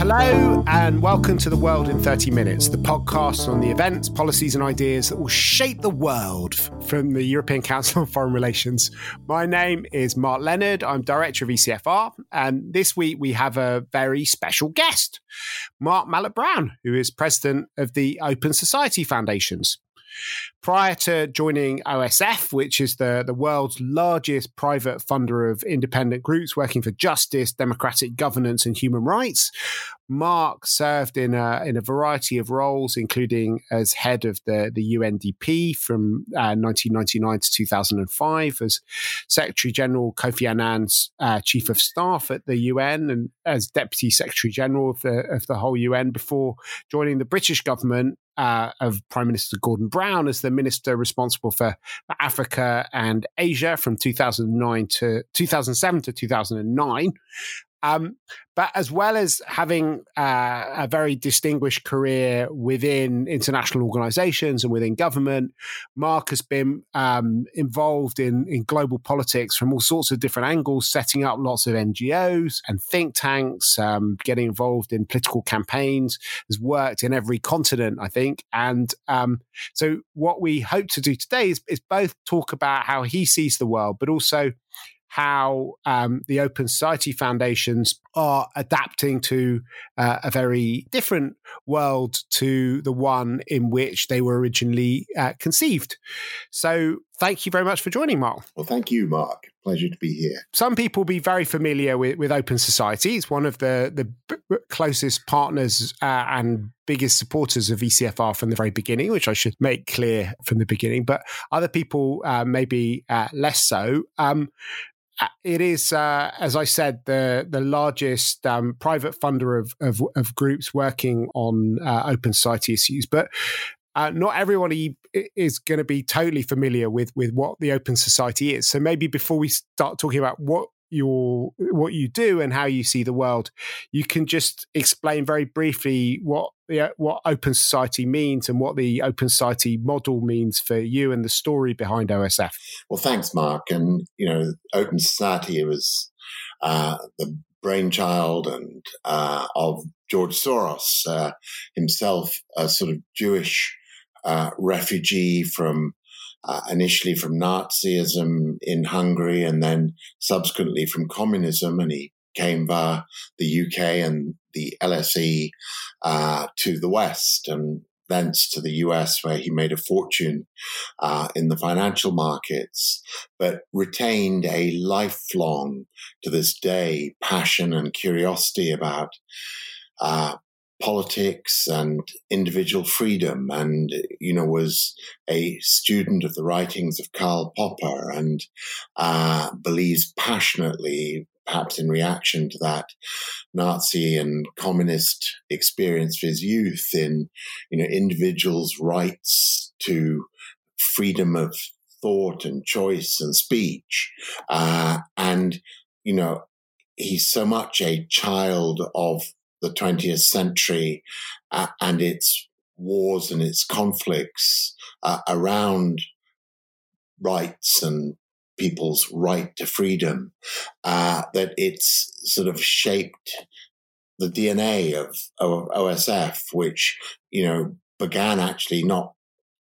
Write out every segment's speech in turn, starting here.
Hello, and welcome to The World in 30 Minutes, the podcast on the events, policies, and ideas that will shape the world from the European Council on Foreign Relations. My name is Mark Leonard. I'm director of ECFR, and this week we have a very special guest, Mark Malloch Brown, who is president of the Open Society Foundations. Prior to joining OSF, which is the, the world's largest private funder of independent groups working for justice, democratic governance, and human rights, Mark served in a, in a variety of roles, including as head of the, the UNDP from uh, 1999 to 2005, as Secretary General Kofi Annan's uh, Chief of Staff at the UN, and as Deputy Secretary General of the, of the whole UN before joining the British government uh, of Prime Minister Gordon Brown as the minister responsible for Africa and Asia from 2009 to 2007 to 2009. Um, but as well as having uh, a very distinguished career within international organizations and within government, Mark has been um, involved in, in global politics from all sorts of different angles, setting up lots of NGOs and think tanks, um, getting involved in political campaigns, has worked in every continent, I think. And um, so, what we hope to do today is, is both talk about how he sees the world, but also how um, the Open Society Foundations are adapting to uh, a very different world to the one in which they were originally uh, conceived. So, thank you very much for joining, Mark. Well, thank you, Mark. Pleasure to be here. Some people will be very familiar with, with Open Society. It's one of the, the b- closest partners uh, and biggest supporters of ECFR from the very beginning, which I should make clear from the beginning. But other people uh, maybe uh, less so. Um, it is, uh, as I said, the the largest um, private funder of, of, of groups working on uh, open society issues, but. Uh, not everyone is going to be totally familiar with with what the open society is. So maybe before we start talking about what your what you do and how you see the world. You can just explain very briefly what the, what open society means and what the open society model means for you and the story behind OSF. Well, thanks, Mark. And you know, open society was uh, the brainchild and uh, of George Soros uh, himself, a sort of Jewish uh, refugee from uh, initially from Nazism in Hungary and then subsequently from communism. And he came via the UK and the LSE uh, to the West and thence to the US, where he made a fortune uh, in the financial markets, but retained a lifelong, to this day, passion and curiosity about uh, politics and individual freedom and you know was a student of the writings of karl popper and uh, believes passionately perhaps in reaction to that nazi and communist experience of his youth in you know individuals rights to freedom of thought and choice and speech. Uh, and you know he's so much a child of the 20th century uh, and its wars and its conflicts uh, around rights and people's right to freedom, uh, that it's sort of shaped the DNA of, of OSF, which, you know, began actually not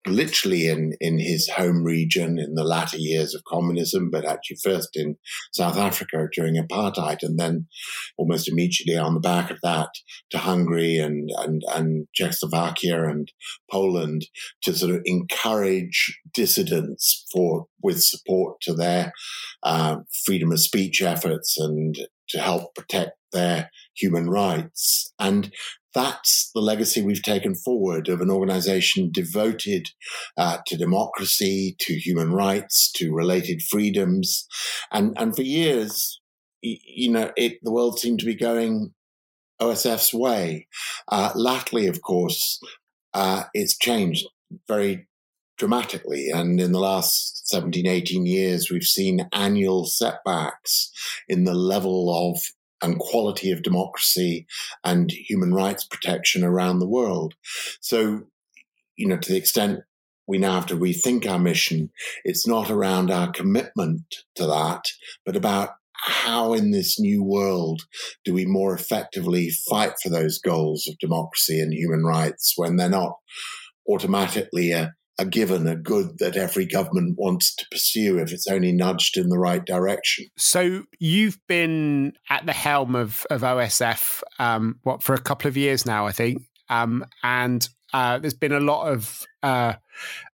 literally in, in his home region in the latter years of communism, but actually first in South Africa during apartheid, and then almost immediately on the back of that to Hungary and, and, and Czechoslovakia and Poland to sort of encourage dissidents for with support to their uh, freedom of speech efforts and to help protect their human rights. And that's the legacy we've taken forward of an organization devoted uh, to democracy, to human rights, to related freedoms. And, and for years, you know, it, the world seemed to be going OSF's way. Uh, latterly, of course, uh, it's changed very dramatically. And in the last 17, 18 years, we've seen annual setbacks in the level of and quality of democracy and human rights protection around the world. So, you know, to the extent we now have to rethink our mission, it's not around our commitment to that, but about how in this new world do we more effectively fight for those goals of democracy and human rights when they're not automatically a, a given, a good that every government wants to pursue if it's only nudged in the right direction. So you've been at the helm of, of OSF, um, what, for a couple of years now, I think. Um, and uh, there's been a lot of uh,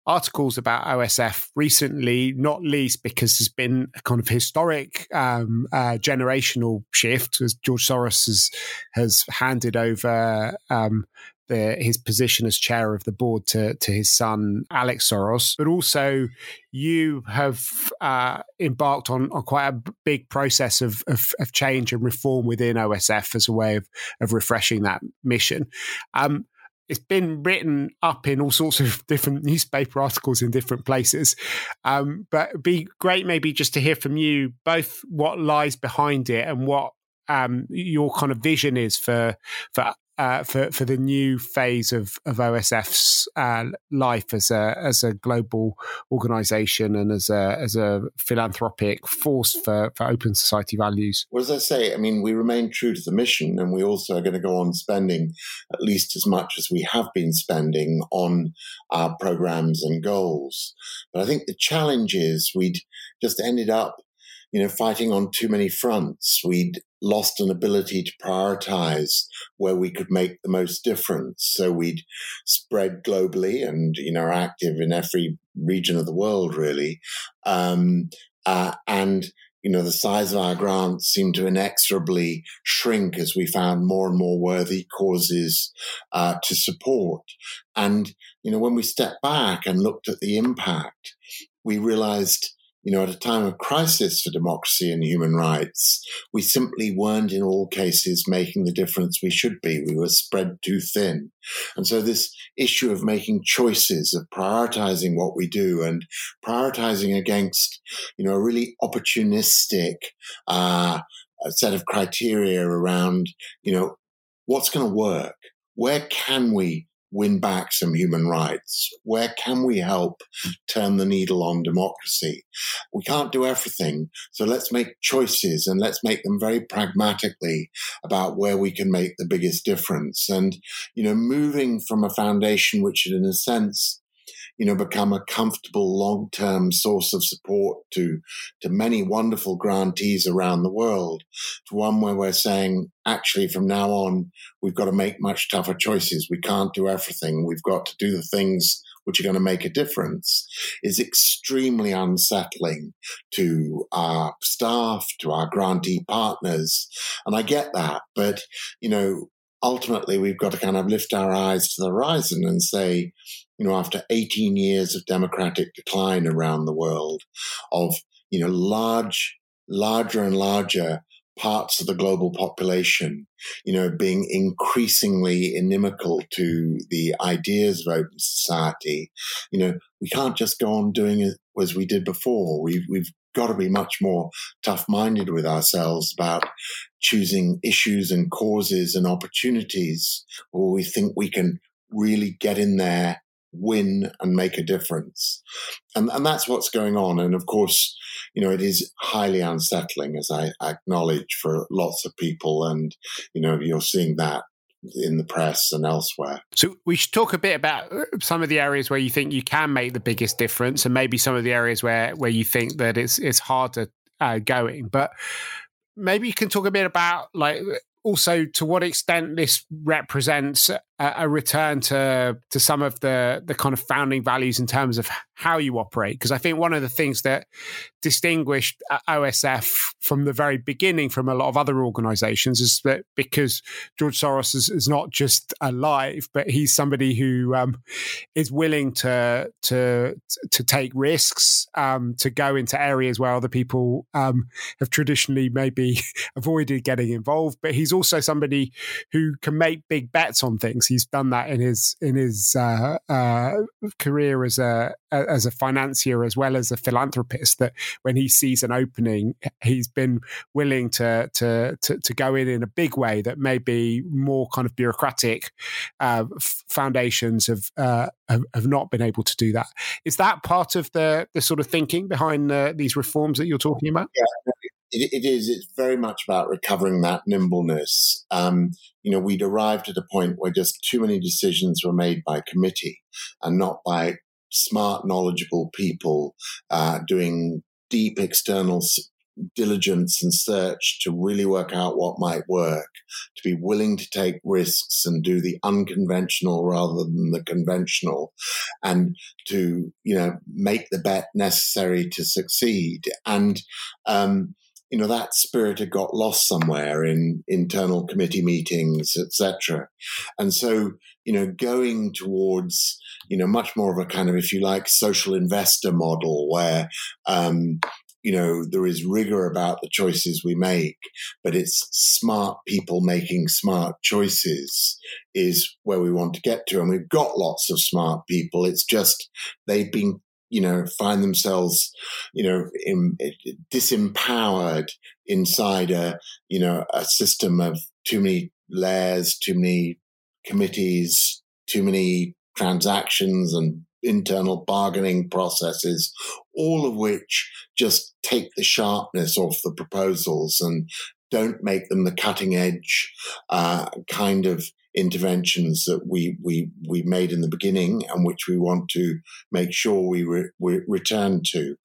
articles about OSF recently, not least because there's been a kind of historic um, uh, generational shift as George Soros has, has handed over um, the, his position as chair of the board to, to his son, Alex Soros. But also, you have uh, embarked on, on quite a big process of, of, of, change and reform within OSF as a way of, of refreshing that mission. Um, it's been written up in all sorts of different newspaper articles in different places. Um, but it'd be great maybe just to hear from you both what lies behind it and what um, your kind of vision is for for uh, for for the new phase of of OSF's uh, life as a as a global organisation and as a as a philanthropic force for for open society values. Well, as I say, I mean, we remain true to the mission, and we also are going to go on spending at least as much as we have been spending on our programs and goals. But I think the challenge is we'd just ended up you know, fighting on too many fronts. We'd lost an ability to prioritize where we could make the most difference. So we'd spread globally and, you know, active in every region of the world, really. Um, uh, and, you know, the size of our grants seemed to inexorably shrink as we found more and more worthy causes uh, to support. And, you know, when we stepped back and looked at the impact, we realized you know, at a time of crisis for democracy and human rights, we simply weren't in all cases making the difference we should be. We were spread too thin. And so this issue of making choices, of prioritizing what we do and prioritizing against, you know, a really opportunistic, uh, set of criteria around, you know, what's going to work? Where can we win back some human rights? Where can we help turn the needle on democracy? We can't do everything. So let's make choices and let's make them very pragmatically about where we can make the biggest difference. And, you know, moving from a foundation which in a sense you know, become a comfortable long-term source of support to, to many wonderful grantees around the world to one where we're saying, actually, from now on, we've got to make much tougher choices. We can't do everything. We've got to do the things which are going to make a difference is extremely unsettling to our staff, to our grantee partners. And I get that. But, you know, ultimately we've got to kind of lift our eyes to the horizon and say, you know, after 18 years of democratic decline around the world, of, you know, large, larger and larger parts of the global population, you know, being increasingly inimical to the ideas of open society, you know, we can't just go on doing it as we did before. We've, we've got to be much more tough minded with ourselves about choosing issues and causes and opportunities where we think we can really get in there win and make a difference. And, and that's what's going on. And of course, you know, it is highly unsettling, as I acknowledge, for lots of people. And, you know, you're seeing that in the press and elsewhere. So we should talk a bit about uh, some of the areas where you think you can make the biggest difference, and maybe some of the areas where where you think that it's it's harder uh, going. But maybe you can talk a bit about like also to what extent this represents a, return to to some of the the kind of founding values in terms of how you operate because I think one of the things that distinguished uh, OSF from the very beginning from a lot of other organizations is that because George Soros is, is not just alive but he's somebody who um, is willing to to to take risks um, to go into areas where other people um, have traditionally maybe avoided getting involved but he's also somebody who can make big bets on things. He's done that in his in his uh, uh, career as a as a financier as well as a philanthropist. That when he sees an opening, he's been willing to to to, to go in in a big way that maybe more kind of bureaucratic uh, foundations have, uh, have, have not been able to do that. Is that part of the the sort of thinking behind these reforms that you're talking about? Yeah it, it is. It's very much about recovering that nimbleness. Um, you know, we'd arrived at a point where just too many decisions were made by committee and not by smart, knowledgeable people uh, doing deep external diligence and search to really work out what might work, to be willing to take risks and do the unconventional rather than the conventional, and to you know make the bet necessary to succeed. And um, you know that spirit had got lost somewhere in internal committee meetings, etc. And so you know going towards you know much more of a kind of if you like social investor model where um, you know, there is rigor about the choices we make, but it's smart people making smart choices is where we want to get to. And we've got lots of smart people. It's just they've been, you know, find themselves, you know, in, disempowered inside a, you know, a system of too many layers, too many committees, too many transactions and internal bargaining processes, all of which just take the sharpness off the proposals and don't make them the cutting edge uh, kind of interventions that we, we, we made in the beginning and which we want to make sure we, re, we return to.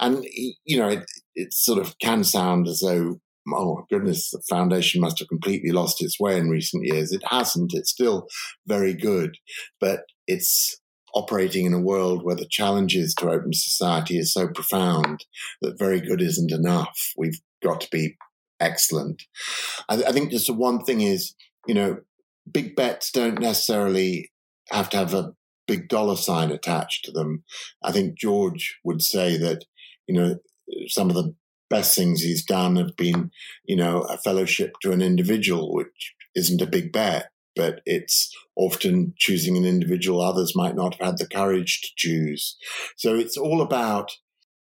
And, you know, it, it sort of can sound as though oh my goodness, the foundation must have completely lost its way in recent years. It hasn't. It's still very good, but it's operating in a world where the challenges to open society is so profound that very good isn't enough. We've got to be excellent. I, I think just the one thing is, you know, big bets don't necessarily have to have a big dollar sign attached to them. I think George would say that, you know, some of the best things he's done have been, you know, a fellowship to an individual, which isn't a big bet but it's often choosing an individual others might not have had the courage to choose. So it's all about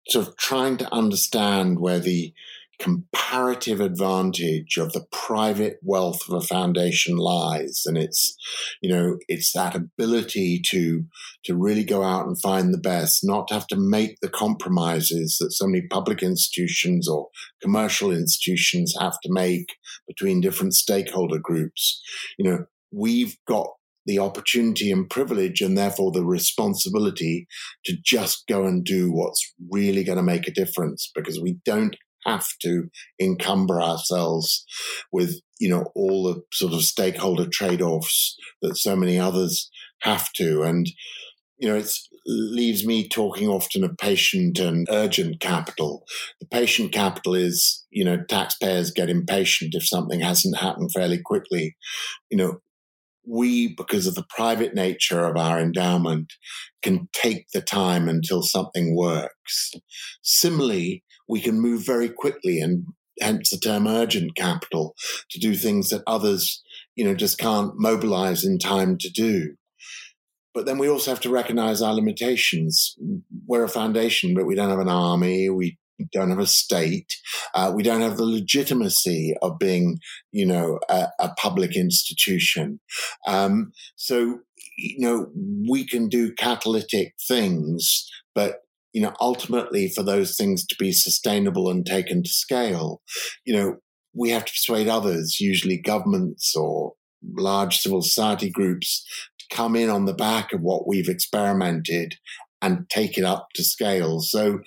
sort of trying to understand where the comparative advantage of the private wealth of a foundation lies. And it's you know it's that ability to to really go out and find the best not to have to make the compromises that so many public institutions or commercial institutions have to make between different stakeholder groups. You know we've got the opportunity and privilege and therefore the responsibility to just go and do what's really going to make a difference because we don't have to encumber ourselves with you know all the sort of stakeholder trade-offs that so many others have to. And you know it leaves me talking often of patient and urgent capital. The patient capital is you know taxpayers get impatient if something hasn't happened fairly quickly. You know we, because of the private nature of our endowment, can take the time until something works. Similarly, we can move very quickly and hence the term urgent capital to do things that others, you know, just can't mobilize in time to do. But then we also have to recognize our limitations. We're a foundation, but we don't have an army. We don't have a state. Uh, we don't have the legitimacy of being, you know, a, a public institution. Um, so, you know, we can do catalytic things, but you know, ultimately, for those things to be sustainable and taken to scale, you know, we have to persuade others, usually governments or large civil society groups, to come in on the back of what we've experimented and take it up to scale. So,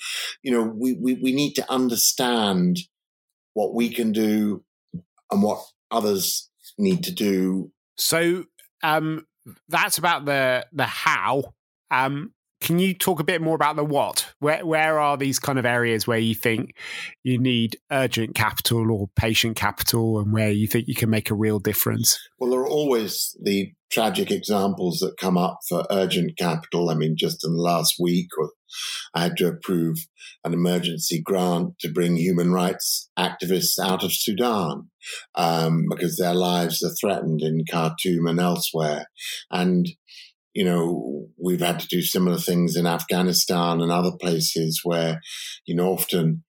you know, we, we, we need to understand what we can do and what others need to do. So um, that's about the the how. Um, can you talk a bit more about the what? Where where are these kind of areas where you think you need urgent capital or patient capital, and where you think you can make a real difference? Well, there are always the tragic examples that come up for urgent capital. I mean, just in the last week, I had to approve an emergency grant to bring human rights activists out of Sudan um, because their lives are threatened in Khartoum and elsewhere, and you know, we've had to do similar things in Afghanistan and other places where, you know, often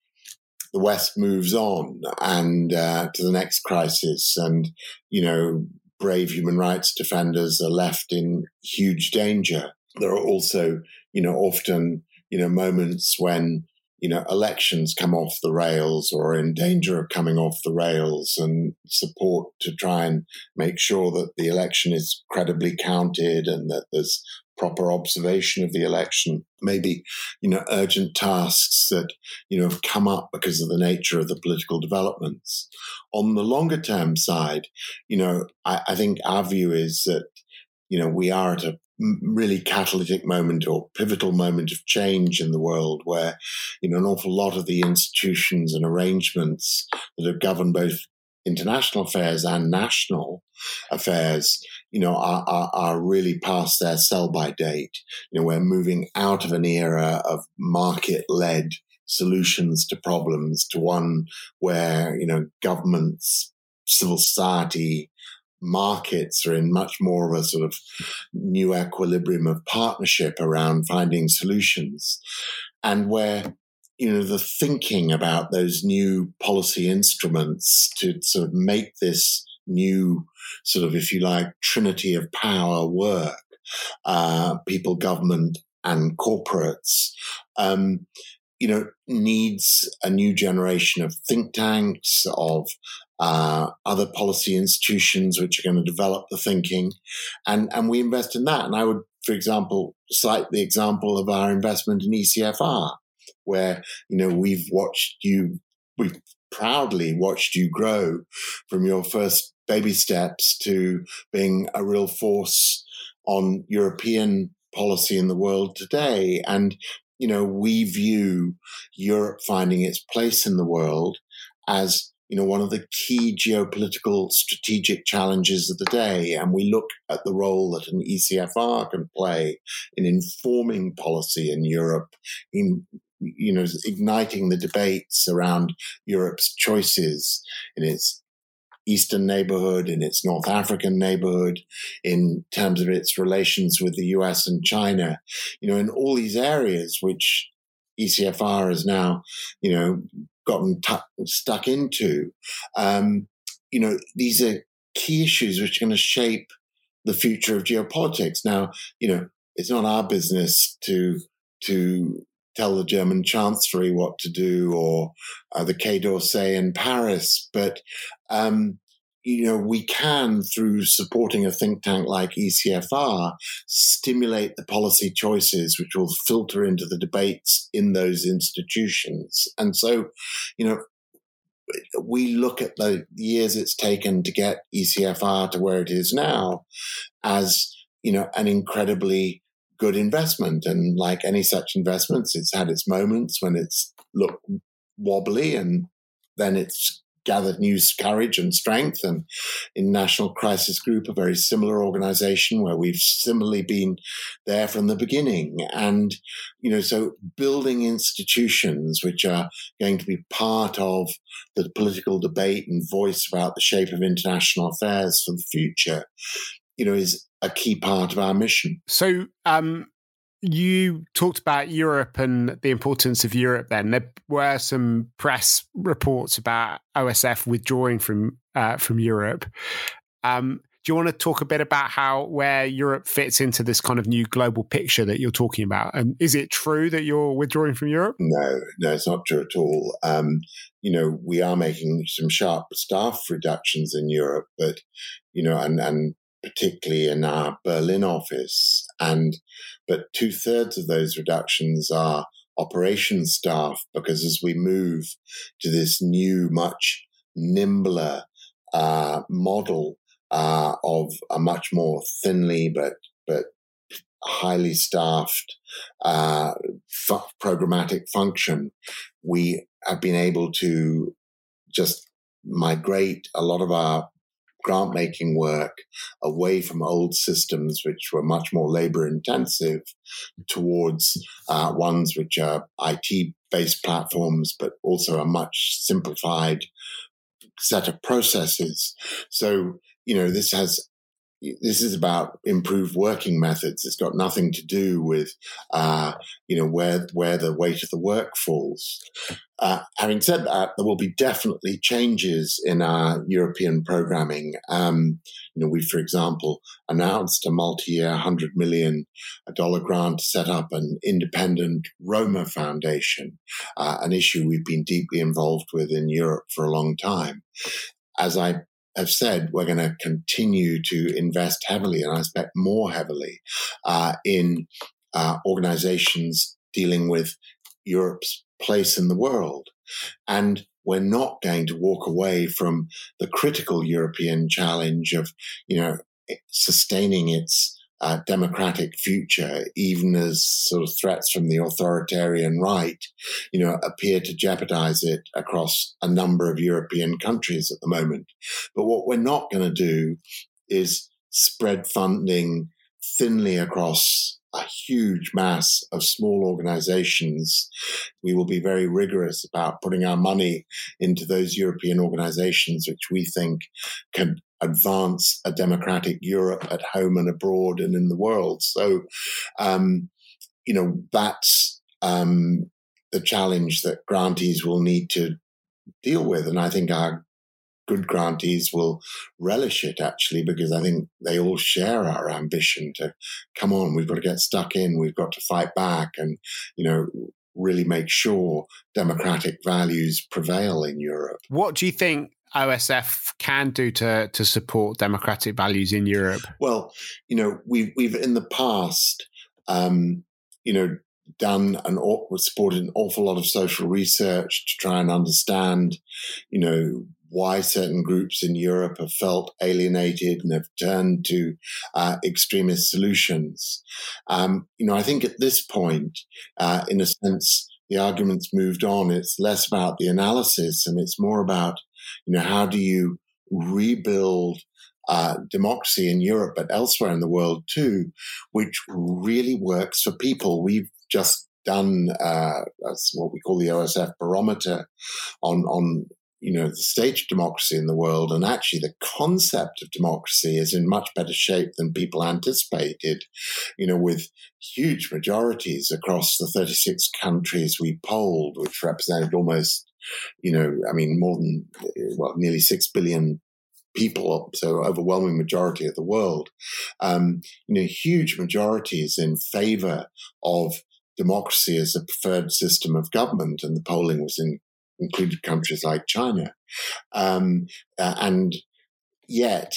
the West moves on and uh, to the next crisis, and you know, brave human rights defenders are left in huge danger. There are also, you know, often, you know, moments when you know, elections come off the rails or are in danger of coming off the rails and support to try and make sure that the election is credibly counted and that there's proper observation of the election, maybe, you know, urgent tasks that, you know, have come up because of the nature of the political developments. On the longer term side, you know, I, I think our view is that, you know, we are at a really catalytic moment or pivotal moment of change in the world where you know an awful lot of the institutions and arrangements that have governed both international affairs and national affairs, you know, are, are, are, really past their sell by date. You know, we're moving out of an era of market led solutions to problems to one where, you know, governments, civil society, markets are in much more of a sort of new equilibrium of partnership around finding solutions. And where you know, the thinking about those new policy instruments to sort of make this new sort of, if you like, trinity of power work, uh, people, government, and corporates, um, you know, needs a new generation of think tanks, of uh, other policy institutions which are going to develop the thinking, and and we invest in that. And I would, for example, cite the example of our investment in ECFR where, you know, we've watched you, we've proudly watched you grow from your first baby steps to being a real force on European policy in the world today. And, you know, we view Europe finding its place in the world as you know, one of the key geopolitical strategic challenges of the day. And we look at the role that an ECFR can play in informing policy in Europe, in you know, igniting the debates around Europe's choices in its eastern neighborhood, in its North African neighborhood, in terms of its relations with the US and China, you know, in all these areas which ECFR has now, you know, gotten t- stuck into. Um, you know, these are key issues which are going to shape the future of geopolitics. Now, you know, it's not our business to to tell the German Chancellery what to do or uh, the Quai d'Orsay in Paris. But, um, you know, we can, through supporting a think tank like ECFR, stimulate the policy choices which will filter into the debates in those institutions. And so, you know, we look at the years it's taken to get ECFR to where it is now as, you know, an incredibly good investment. And like any such investments, it's had its moments when it's looked wobbly and then it's gathered new courage and strength. And International Crisis Group, a very similar organization where we've similarly been there from the beginning. And, you know, so building institutions which are going to be part of the political debate and voice about the shape of international affairs for the future, you know, is a key part of our mission. So, um, you talked about Europe and the importance of Europe. Then there were some press reports about OSF withdrawing from uh, from Europe. Um, do you want to talk a bit about how where Europe fits into this kind of new global picture that you're talking about? And is it true that you're withdrawing from Europe? No, no, it's not true at all. Um, you know, we are making some sharp staff reductions in Europe, but you know, and and particularly in our Berlin office. And but two thirds of those reductions are operations staff because as we move to this new, much nimbler uh, model uh, of a much more thinly but but highly staffed uh, f- programmatic function, we have been able to just migrate a lot of our grant making work away from old systems which were much more labor intensive towards uh, ones which are IT based platforms, but also a much simplified set of processes. So, you know, this has this is about improved working methods. It's got nothing to do with, uh, you know, where where the weight of the work falls. Uh, having said that, there will be definitely changes in our European programming. Um, you know, we, for example, announced a multi-year, hundred million dollar grant to set up an independent Roma Foundation, uh, an issue we've been deeply involved with in Europe for a long time. As I have said we're going to continue to invest heavily, and I expect more heavily, uh, in uh, organizations dealing with Europe's place in the world. And we're not going to walk away from the critical European challenge of, you know, sustaining its uh, democratic future, even as sort of threats from the authoritarian right, you know, appear to jeopardize it across a number of European countries at the moment. But what we're not going to do is spread funding thinly across a huge mass of small organizations. We will be very rigorous about putting our money into those European organizations which we think can advance a democratic Europe at home and abroad and in the world. So, um, you know, that's um, the challenge that grantees will need to deal with. And I think our good grantees will relish it actually because I think they all share our ambition to come on, we've got to get stuck in, we've got to fight back and, you know, really make sure democratic values prevail in Europe. What do you think OSF can do to to support democratic values in Europe? Well, you know, we've we've in the past, um, you know, done and supported an awful lot of social research to try and understand, you know, why certain groups in Europe have felt alienated and have turned to uh, extremist solutions. Um, you know, I think at this point, uh, in a sense, the argument's moved on. It's less about the analysis and it's more about, you know, how do you rebuild uh, democracy in Europe, but elsewhere in the world too, which really works for people. We've just done uh, what we call the OSF barometer on on you know, the state of democracy in the world. And actually, the concept of democracy is in much better shape than people anticipated, you know, with huge majorities across the 36 countries we polled, which represented almost, you know, I mean, more than, well, nearly 6 billion people, so overwhelming majority of the world, um, you know, huge majorities in favor of democracy as a preferred system of government, and the polling was in included countries like China. Um, uh, and yet,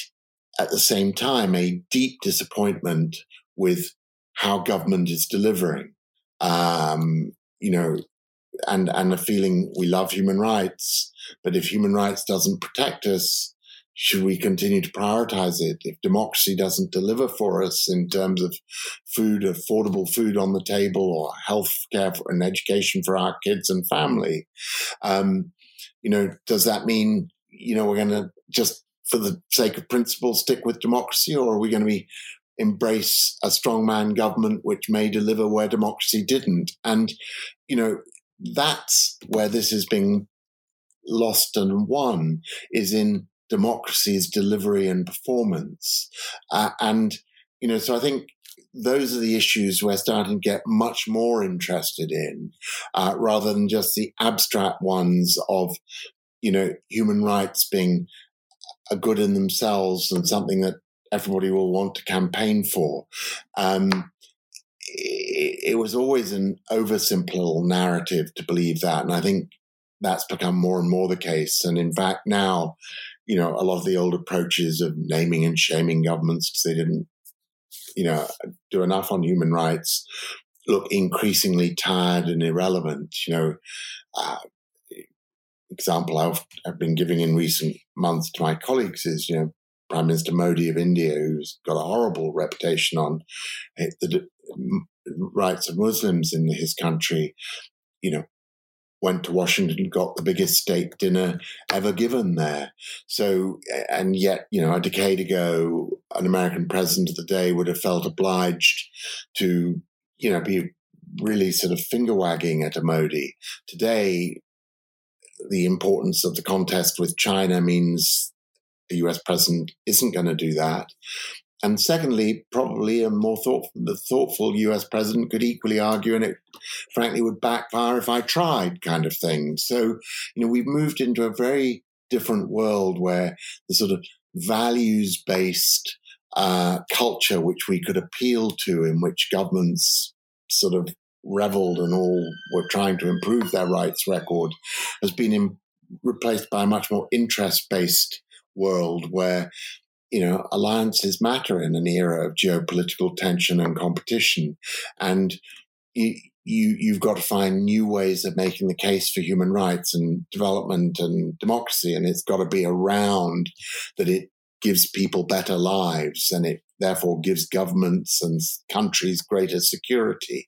at the same time, a deep disappointment with how government is delivering. Um, you know, and and a feeling we love human rights, but if human rights doesn't protect us, should we continue to prioritize it? If democracy doesn't deliver for us in terms of food, affordable food on the table, or health care and education for our kids and family, um, you know, does that mean you know we're going to just for the sake of principle stick with democracy, or are we going to be embrace a strongman government which may deliver where democracy didn't? And you know, that's where this is being lost and won is in democracy's delivery and performance. Uh, and, you know, so I think those are the issues we're starting to get much more interested in, uh, rather than just the abstract ones of, you know, human rights being a good in themselves and something that everybody will want to campaign for. Um, it, it was always an oversimple narrative to believe that. And I think that's become more and more the case. And in fact, now you know, a lot of the old approaches of naming and shaming governments because they didn't, you know, do enough on human rights look increasingly tired and irrelevant. You know, uh, example I've, I've been giving in recent months to my colleagues is, you know, Prime Minister Modi of India, who's got a horrible reputation on eh, the rights of Muslims in his country, you know, went to Washington, and got the biggest steak dinner ever given there. So, and yet, you know, a decade ago, an American president of the day would have felt obliged to, you know, be really sort of finger wagging at a Modi. Today, the importance of the contest with China means the US president isn't going to do that. And secondly, probably a more thoughtful, the thoughtful US president could equally argue, and it frankly would backfire if I tried, kind of thing. So, you know, we've moved into a very different world where the sort of values based uh, culture which we could appeal to, in which governments sort of reveled and all were trying to improve their rights record, has been in, replaced by a much more interest based world where you know, alliances matter in an era of geopolitical tension and competition. And you, you, you've got to find new ways of making the case for human rights and development and democracy. And it's got to be around that it gives people better lives and it therefore gives governments and countries greater security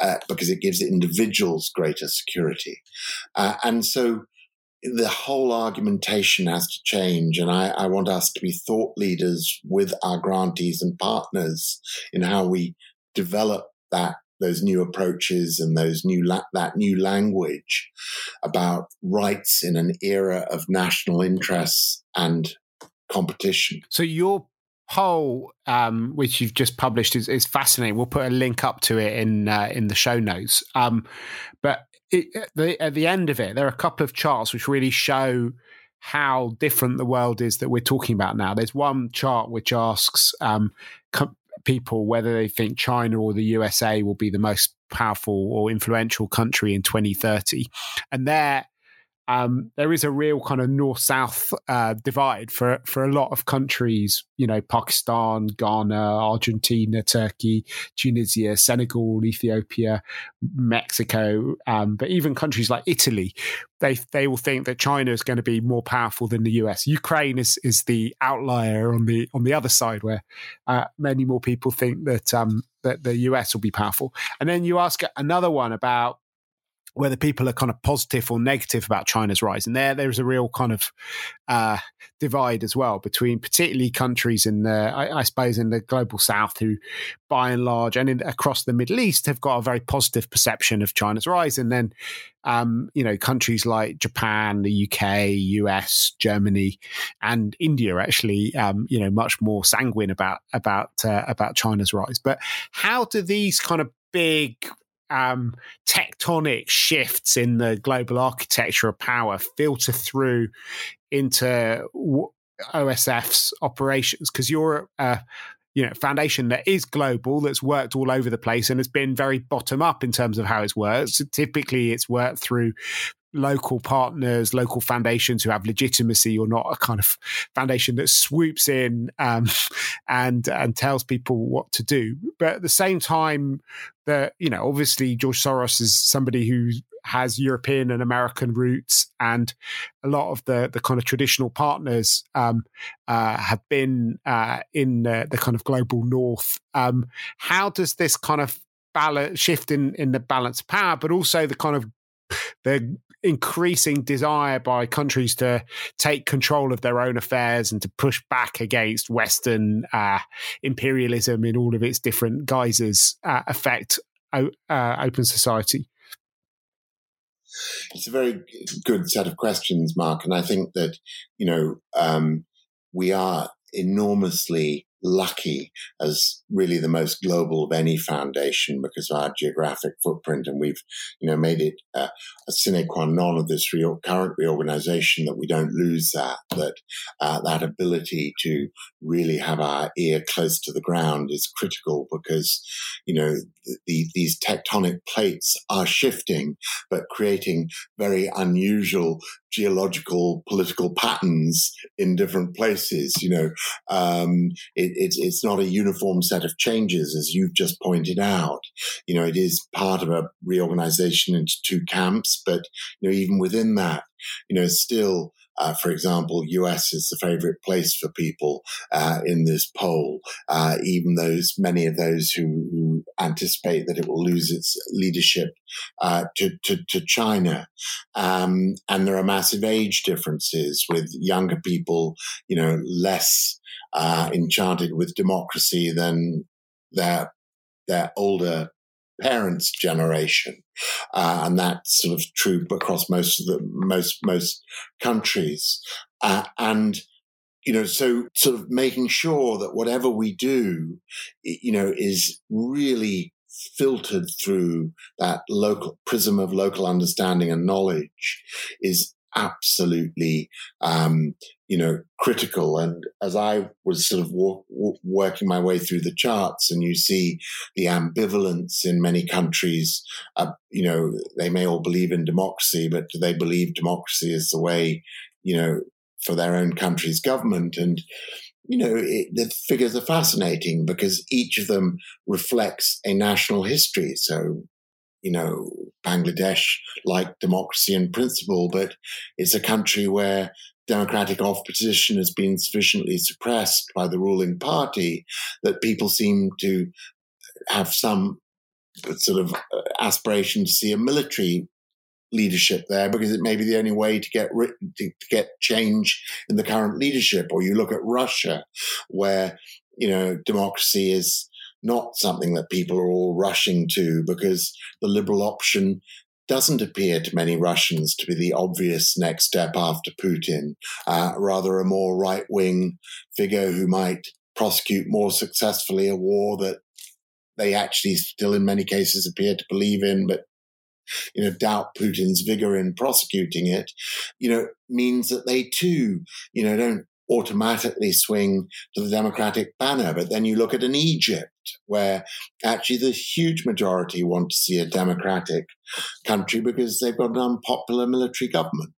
uh, because it gives individuals greater security. Uh, and so the whole argumentation has to change. And I, I, want us to be thought leaders with our grantees and partners in how we develop that those new approaches and those new la- that new language about rights in an era of national interests and competition. So your poll, um, which you've just published, is, is fascinating. We'll put a link up to it in uh, in the show notes. Um, but it, at, the, at the end of it, there are a couple of charts which really show how different the world is that we're talking about now. There's one chart which asks um, people whether they think China or the USA will be the most powerful or influential country in 2030. And there, um, there is a real kind of north south uh, divide for for a lot of countries. You know, Pakistan, Ghana, Argentina, Turkey, Tunisia, Senegal, Ethiopia, Mexico, um, but even countries like Italy, they they will think that China is going to be more powerful than the US. Ukraine is is the outlier on the on the other side, where uh, many more people think that um, that the US will be powerful. And then you ask another one about whether people are kind of positive or negative about China's rise. And there, there's a real kind of uh, divide as well between particularly countries in the, I, I, suppose, in the global south who, by and large, and in, across the Middle East have got a very positive perception of China's rise. And then, um, you know, countries like Japan, the UK, US, Germany, and India actually, um, you know, much more sanguine about about uh, about China's rise. But how do these kind of big um, tectonic shifts in the global architecture of power filter through into OSF's operations because you're a you know foundation that is global that's worked all over the place and has been very bottom up in terms of how it's worked. So typically, it's worked through local partners, local foundations who have legitimacy, or not a kind of foundation that swoops in um, and and tells people what to do. But at the same time, that you know, obviously George Soros is somebody who has European and American roots, and a lot of the the kind of traditional partners um, uh, have been uh, in the, the, kind of global north. Um, how does this kind of balance shift in in the balance of power, but also the kind of the increasing desire by countries to take control of their own affairs and to push back against Western uh, imperialism in all of its different guises uh, affect uh, open society? It's a very good set of questions, Mark, and I think that you know um, we are enormously lucky as really the most global of any foundation because of our geographic footprint. And we've, you know, made it uh, a sine qua non of this real current reorganization that we don't lose that, that, uh, that ability to really have our ear close to the ground is critical because, you know, the, these tectonic plates are shifting, but creating very unusual geological political patterns in different places. You know, um, it, it's it's not a uniform set of changes, as you've just pointed out. You know, it is part of a reorganization into two camps, but you know, even within that, you know, still uh, for example, US is the favorite place for people uh, in this poll, uh, even those many of those who, who, anticipate that it will lose its leadership uh, to, to, to, China. Um, and there are massive age differences with younger people, you know, less uh, enchanted with democracy than their their older parents' generation, uh, and that's sort of true across most of the most most countries. Uh, and you know, so sort of making sure that whatever we do, you know, is really filtered through that local prism of local understanding and knowledge is absolutely, um, you know, critical. And as I was sort of walk, working my way through the charts, and you see the ambivalence in many countries, uh, you know, they may all believe in democracy, but do they believe democracy is the way, you know, for their own country's government? And you know, it, the figures are fascinating because each of them reflects a national history. So, you know, Bangladesh like democracy in principle, but it's a country where democratic opposition has been sufficiently suppressed by the ruling party that people seem to have some sort of uh, aspiration to see a military leadership there because it may be the only way to get to get change in the current leadership. Or you look at Russia, where you know democracy is not something that people are all rushing to because the liberal option doesn't appear to many Russians to be the obvious next step after Putin, uh, rather a more right wing figure who might prosecute more successfully a war that they actually still in many cases appear to believe in, but you know, doubt Putin's vigor in prosecuting it, you know, means that they too, you know, don't automatically swing to the democratic banner. But then you look at an Egypt where actually the huge majority want to see a democratic country because they've got an unpopular military government.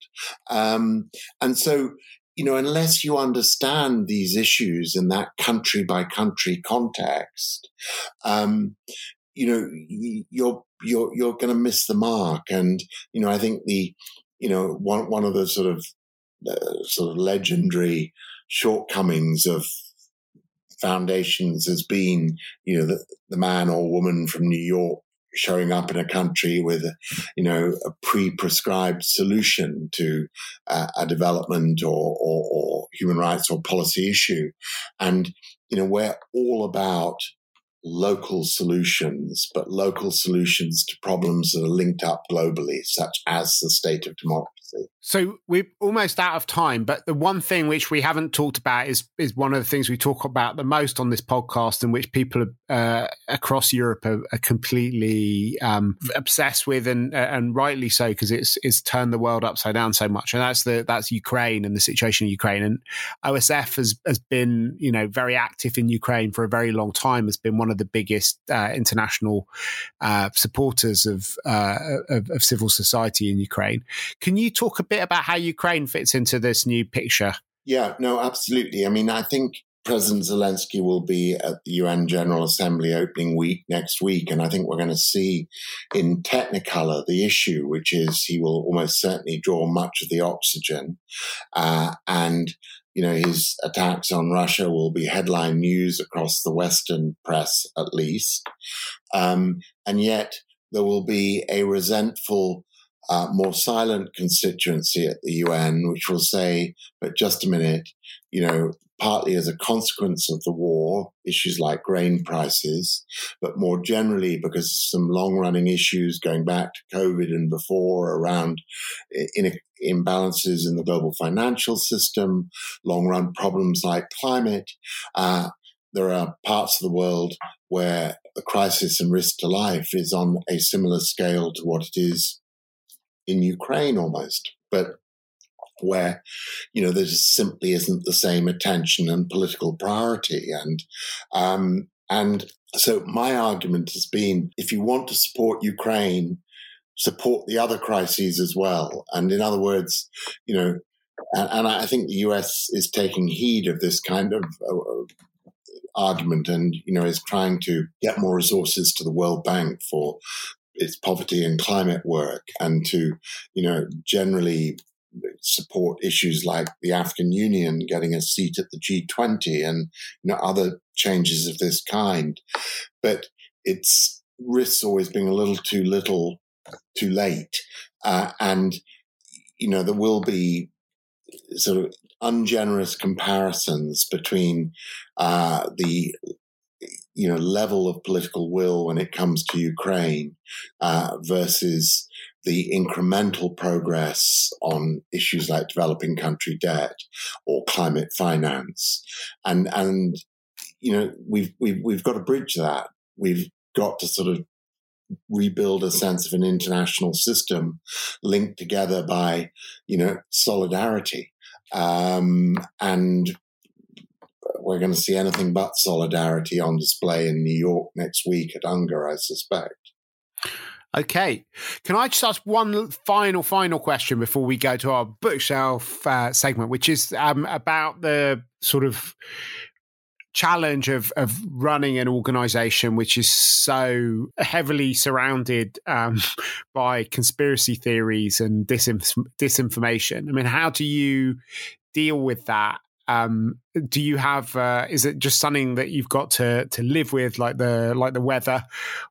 Um, and so, you know, unless you understand these issues in that country by country context, um, you know, you're you're you're going to miss the mark. And you know, I think the you know one one of the sort of uh, sort of legendary shortcomings of foundations has been you know the, the man or woman from New York showing up in a country with, you know, a pre-prescribed solution to uh, a development or, or, or, human rights or policy issue. And, you know, we're all about local solutions, but local solutions to problems that are linked up globally, such as the state of So we're almost out of time, but the one thing which we haven't talked about is is one of the things we talk about the most on this podcast, and which people uh, across Europe are, are completely um, obsessed with, and and rightly so, because it's it's turned the world upside down so much, and that's the that's Ukraine and the situation in Ukraine, and OSF has has been you know very active in Ukraine for a very long time, has been one of the biggest uh, international uh, supporters of, uh, of of civil society in Ukraine. Can you talk a bit about how Ukraine fits into this new picture? Yeah, no, absolutely. I mean, I think President Zelensky will be at the UN General Assembly opening week next week, and I think we're going to see in Technicolor the issue, which is he will almost certainly draw much of the oxygen, uh, and you know his attacks on Russia will be headline news across the Western press, at least, um, and yet there will be a resentful uh, more silent constituency at the UN, which will say, but just a minute, you know, partly as a consequence of the war, issues like grain prices, but more generally because of some long running issues going back to COVID and before around in imbalances in the global financial system, long run problems like climate. Uh, there are parts of the world where the crisis and risk to life is on a similar scale to what it is in Ukraine almost, but where you know there just simply isn't the same attention and political priority. And um, and so my argument has been if you want to support Ukraine support the other crises as well. And in other words you know and, and I think the US is taking heed of this kind of uh, argument and you know is trying to get more resources to the World Bank for its poverty and climate work and to, you know, generally support issues like the African Union getting a seat at the G20 and you know other changes of this kind. But it's risks always being a little too little, too late, uh, and you know there will be sort of ungenerous comparisons between uh, the you know level of political will when it comes to Ukraine uh, versus the incremental progress on issues like developing country debt or climate finance. And, and, you know, we've, we've, we've got to bridge that. We've got to sort of rebuild a sense of an international system linked together by, you know, solidarity. Um, and we're going to see anything but solidarity on display in New York next week at UNGA, I suspect. Okay. Can I just ask one final, final question before we go to our bookshelf uh, segment, which is um, about the sort of challenge of of running an organization which is so heavily surrounded um, by conspiracy theories and disinf- disinformation. I mean, how do you deal with that? Um, do you have? Uh, is it just something that you've got to to live with, like the like the weather,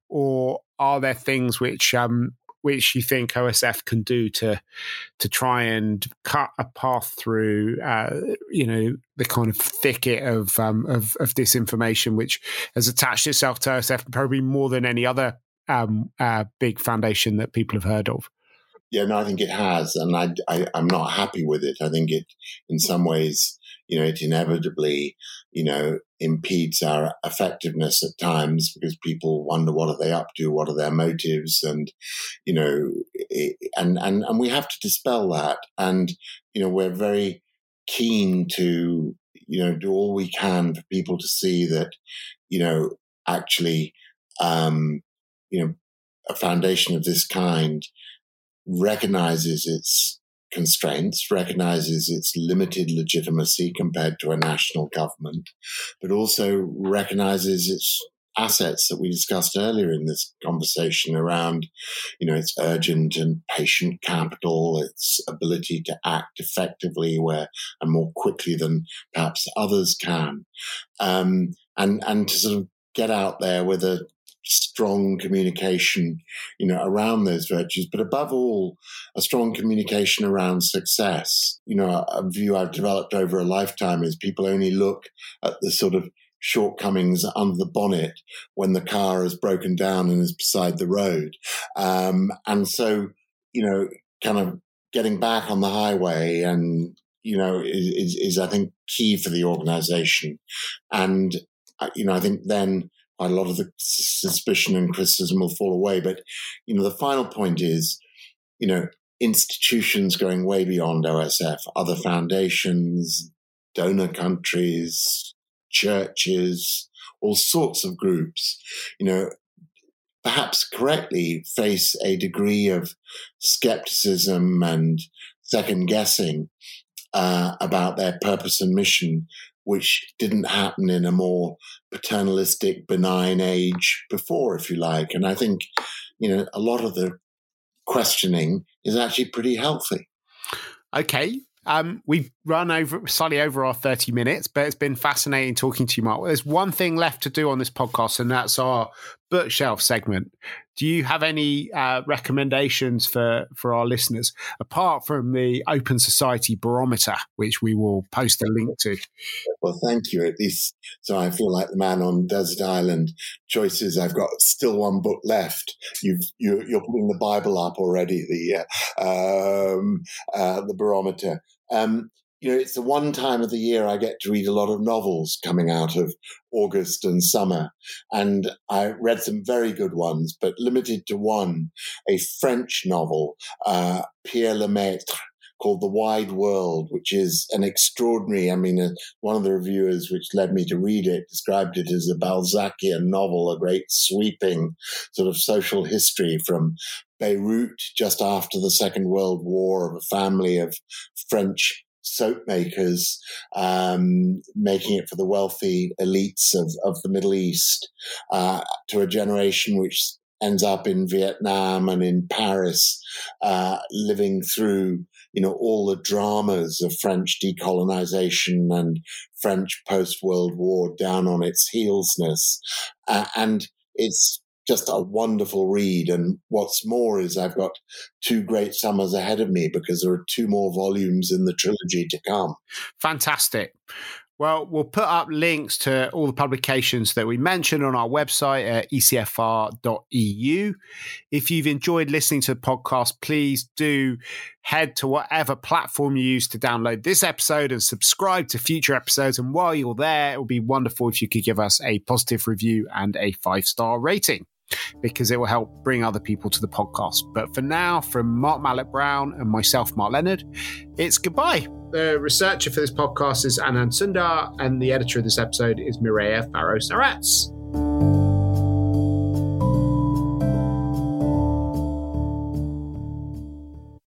or are there things which um, which you think OSF can do to to try and cut a path through, uh, you know, the kind of thicket of, um, of, of disinformation which has attached itself to OSF probably more than any other um, uh, big foundation that people have heard of. Yeah, no, I think it has, and I, I I'm not happy with it. I think it, in some ways, you know, it inevitably, you know, impedes our effectiveness at times because people wonder what are they up to, what are their motives, and you know, and and and we have to dispel that. And you know, we're very keen to you know do all we can for people to see that you know actually um, you know a foundation of this kind recognizes its constraints, recognizes its limited legitimacy compared to a national government, but also recognizes its assets that we discussed earlier in this conversation around, you know, its urgent and patient capital, its ability to act effectively where and more quickly than perhaps others can, um, and and to sort of get out there with a strong communication, you know, around those virtues, but above all, a strong communication around success. You know, a, view I've developed over a lifetime is people only look at the sort of shortcomings under the bonnet when the car has broken down and is beside the road. Um, and so, you know, kind of getting back on the highway and, you know, is, is, I think, key for the organization. And, uh, you know, I think then a lot of the suspicion and criticism will fall away. But, you know, the final point is, you know, institutions going way beyond OSF, other foundations, donor countries, churches, all sorts of groups, you know, perhaps correctly face a degree of skepticism and second guessing uh, about their purpose and mission which didn't happen in a more paternalistic, benign age before, if you like. And I think, you know, a lot of the questioning is actually pretty healthy. Okay. Um, we've run over slightly over our 30 minutes, but it's been fascinating talking to you, Mark. There's one thing left to do on this podcast, and that's our bookshelf segment. Do you have any uh, recommendations for for our listeners apart from the Open Society Barometer, which we will post a link to? Well, thank you. At least, so I feel like the man on desert island. Choices. I've got still one book left. You've you, are putting the Bible up already. The uh, um, uh, the Barometer. Um, you know, it's the one time of the year I get to read a lot of novels coming out of August and summer. And I read some very good ones, but limited to one, a French novel, uh, Pierre Lemaitre, called The Wide World, which is an extraordinary, I mean, uh, one of the reviewers which led me to read it described it as a Balzacian novel, a great sweeping sort of social history from Beirut just after the Second World War of a family of French soap makers um, making it for the wealthy elites of, of the Middle East uh, to a generation which ends up in Vietnam and in Paris, uh, living through you know all the dramas of French decolonization and French post World War down on its heelsness, uh, and it's just a wonderful read. And what's more is I've got two great summers ahead of me because there are two more volumes in the trilogy to come. Fantastic. Well, we'll put up links to all the publications that we mentioned on our website at ecfr.eu. If you've enjoyed listening to the podcast, please do head to whatever platform you use to download this episode and subscribe to future episodes. And while you're there, it would be wonderful if you could give us a positive review and a five star rating because it will help bring other people to the podcast. But for now, from Mark Malloch-Brown and myself, Mark Leonard, it's goodbye. The researcher for this podcast is Anand Sundar, and the editor of this episode is Mireya Farrow Sarats.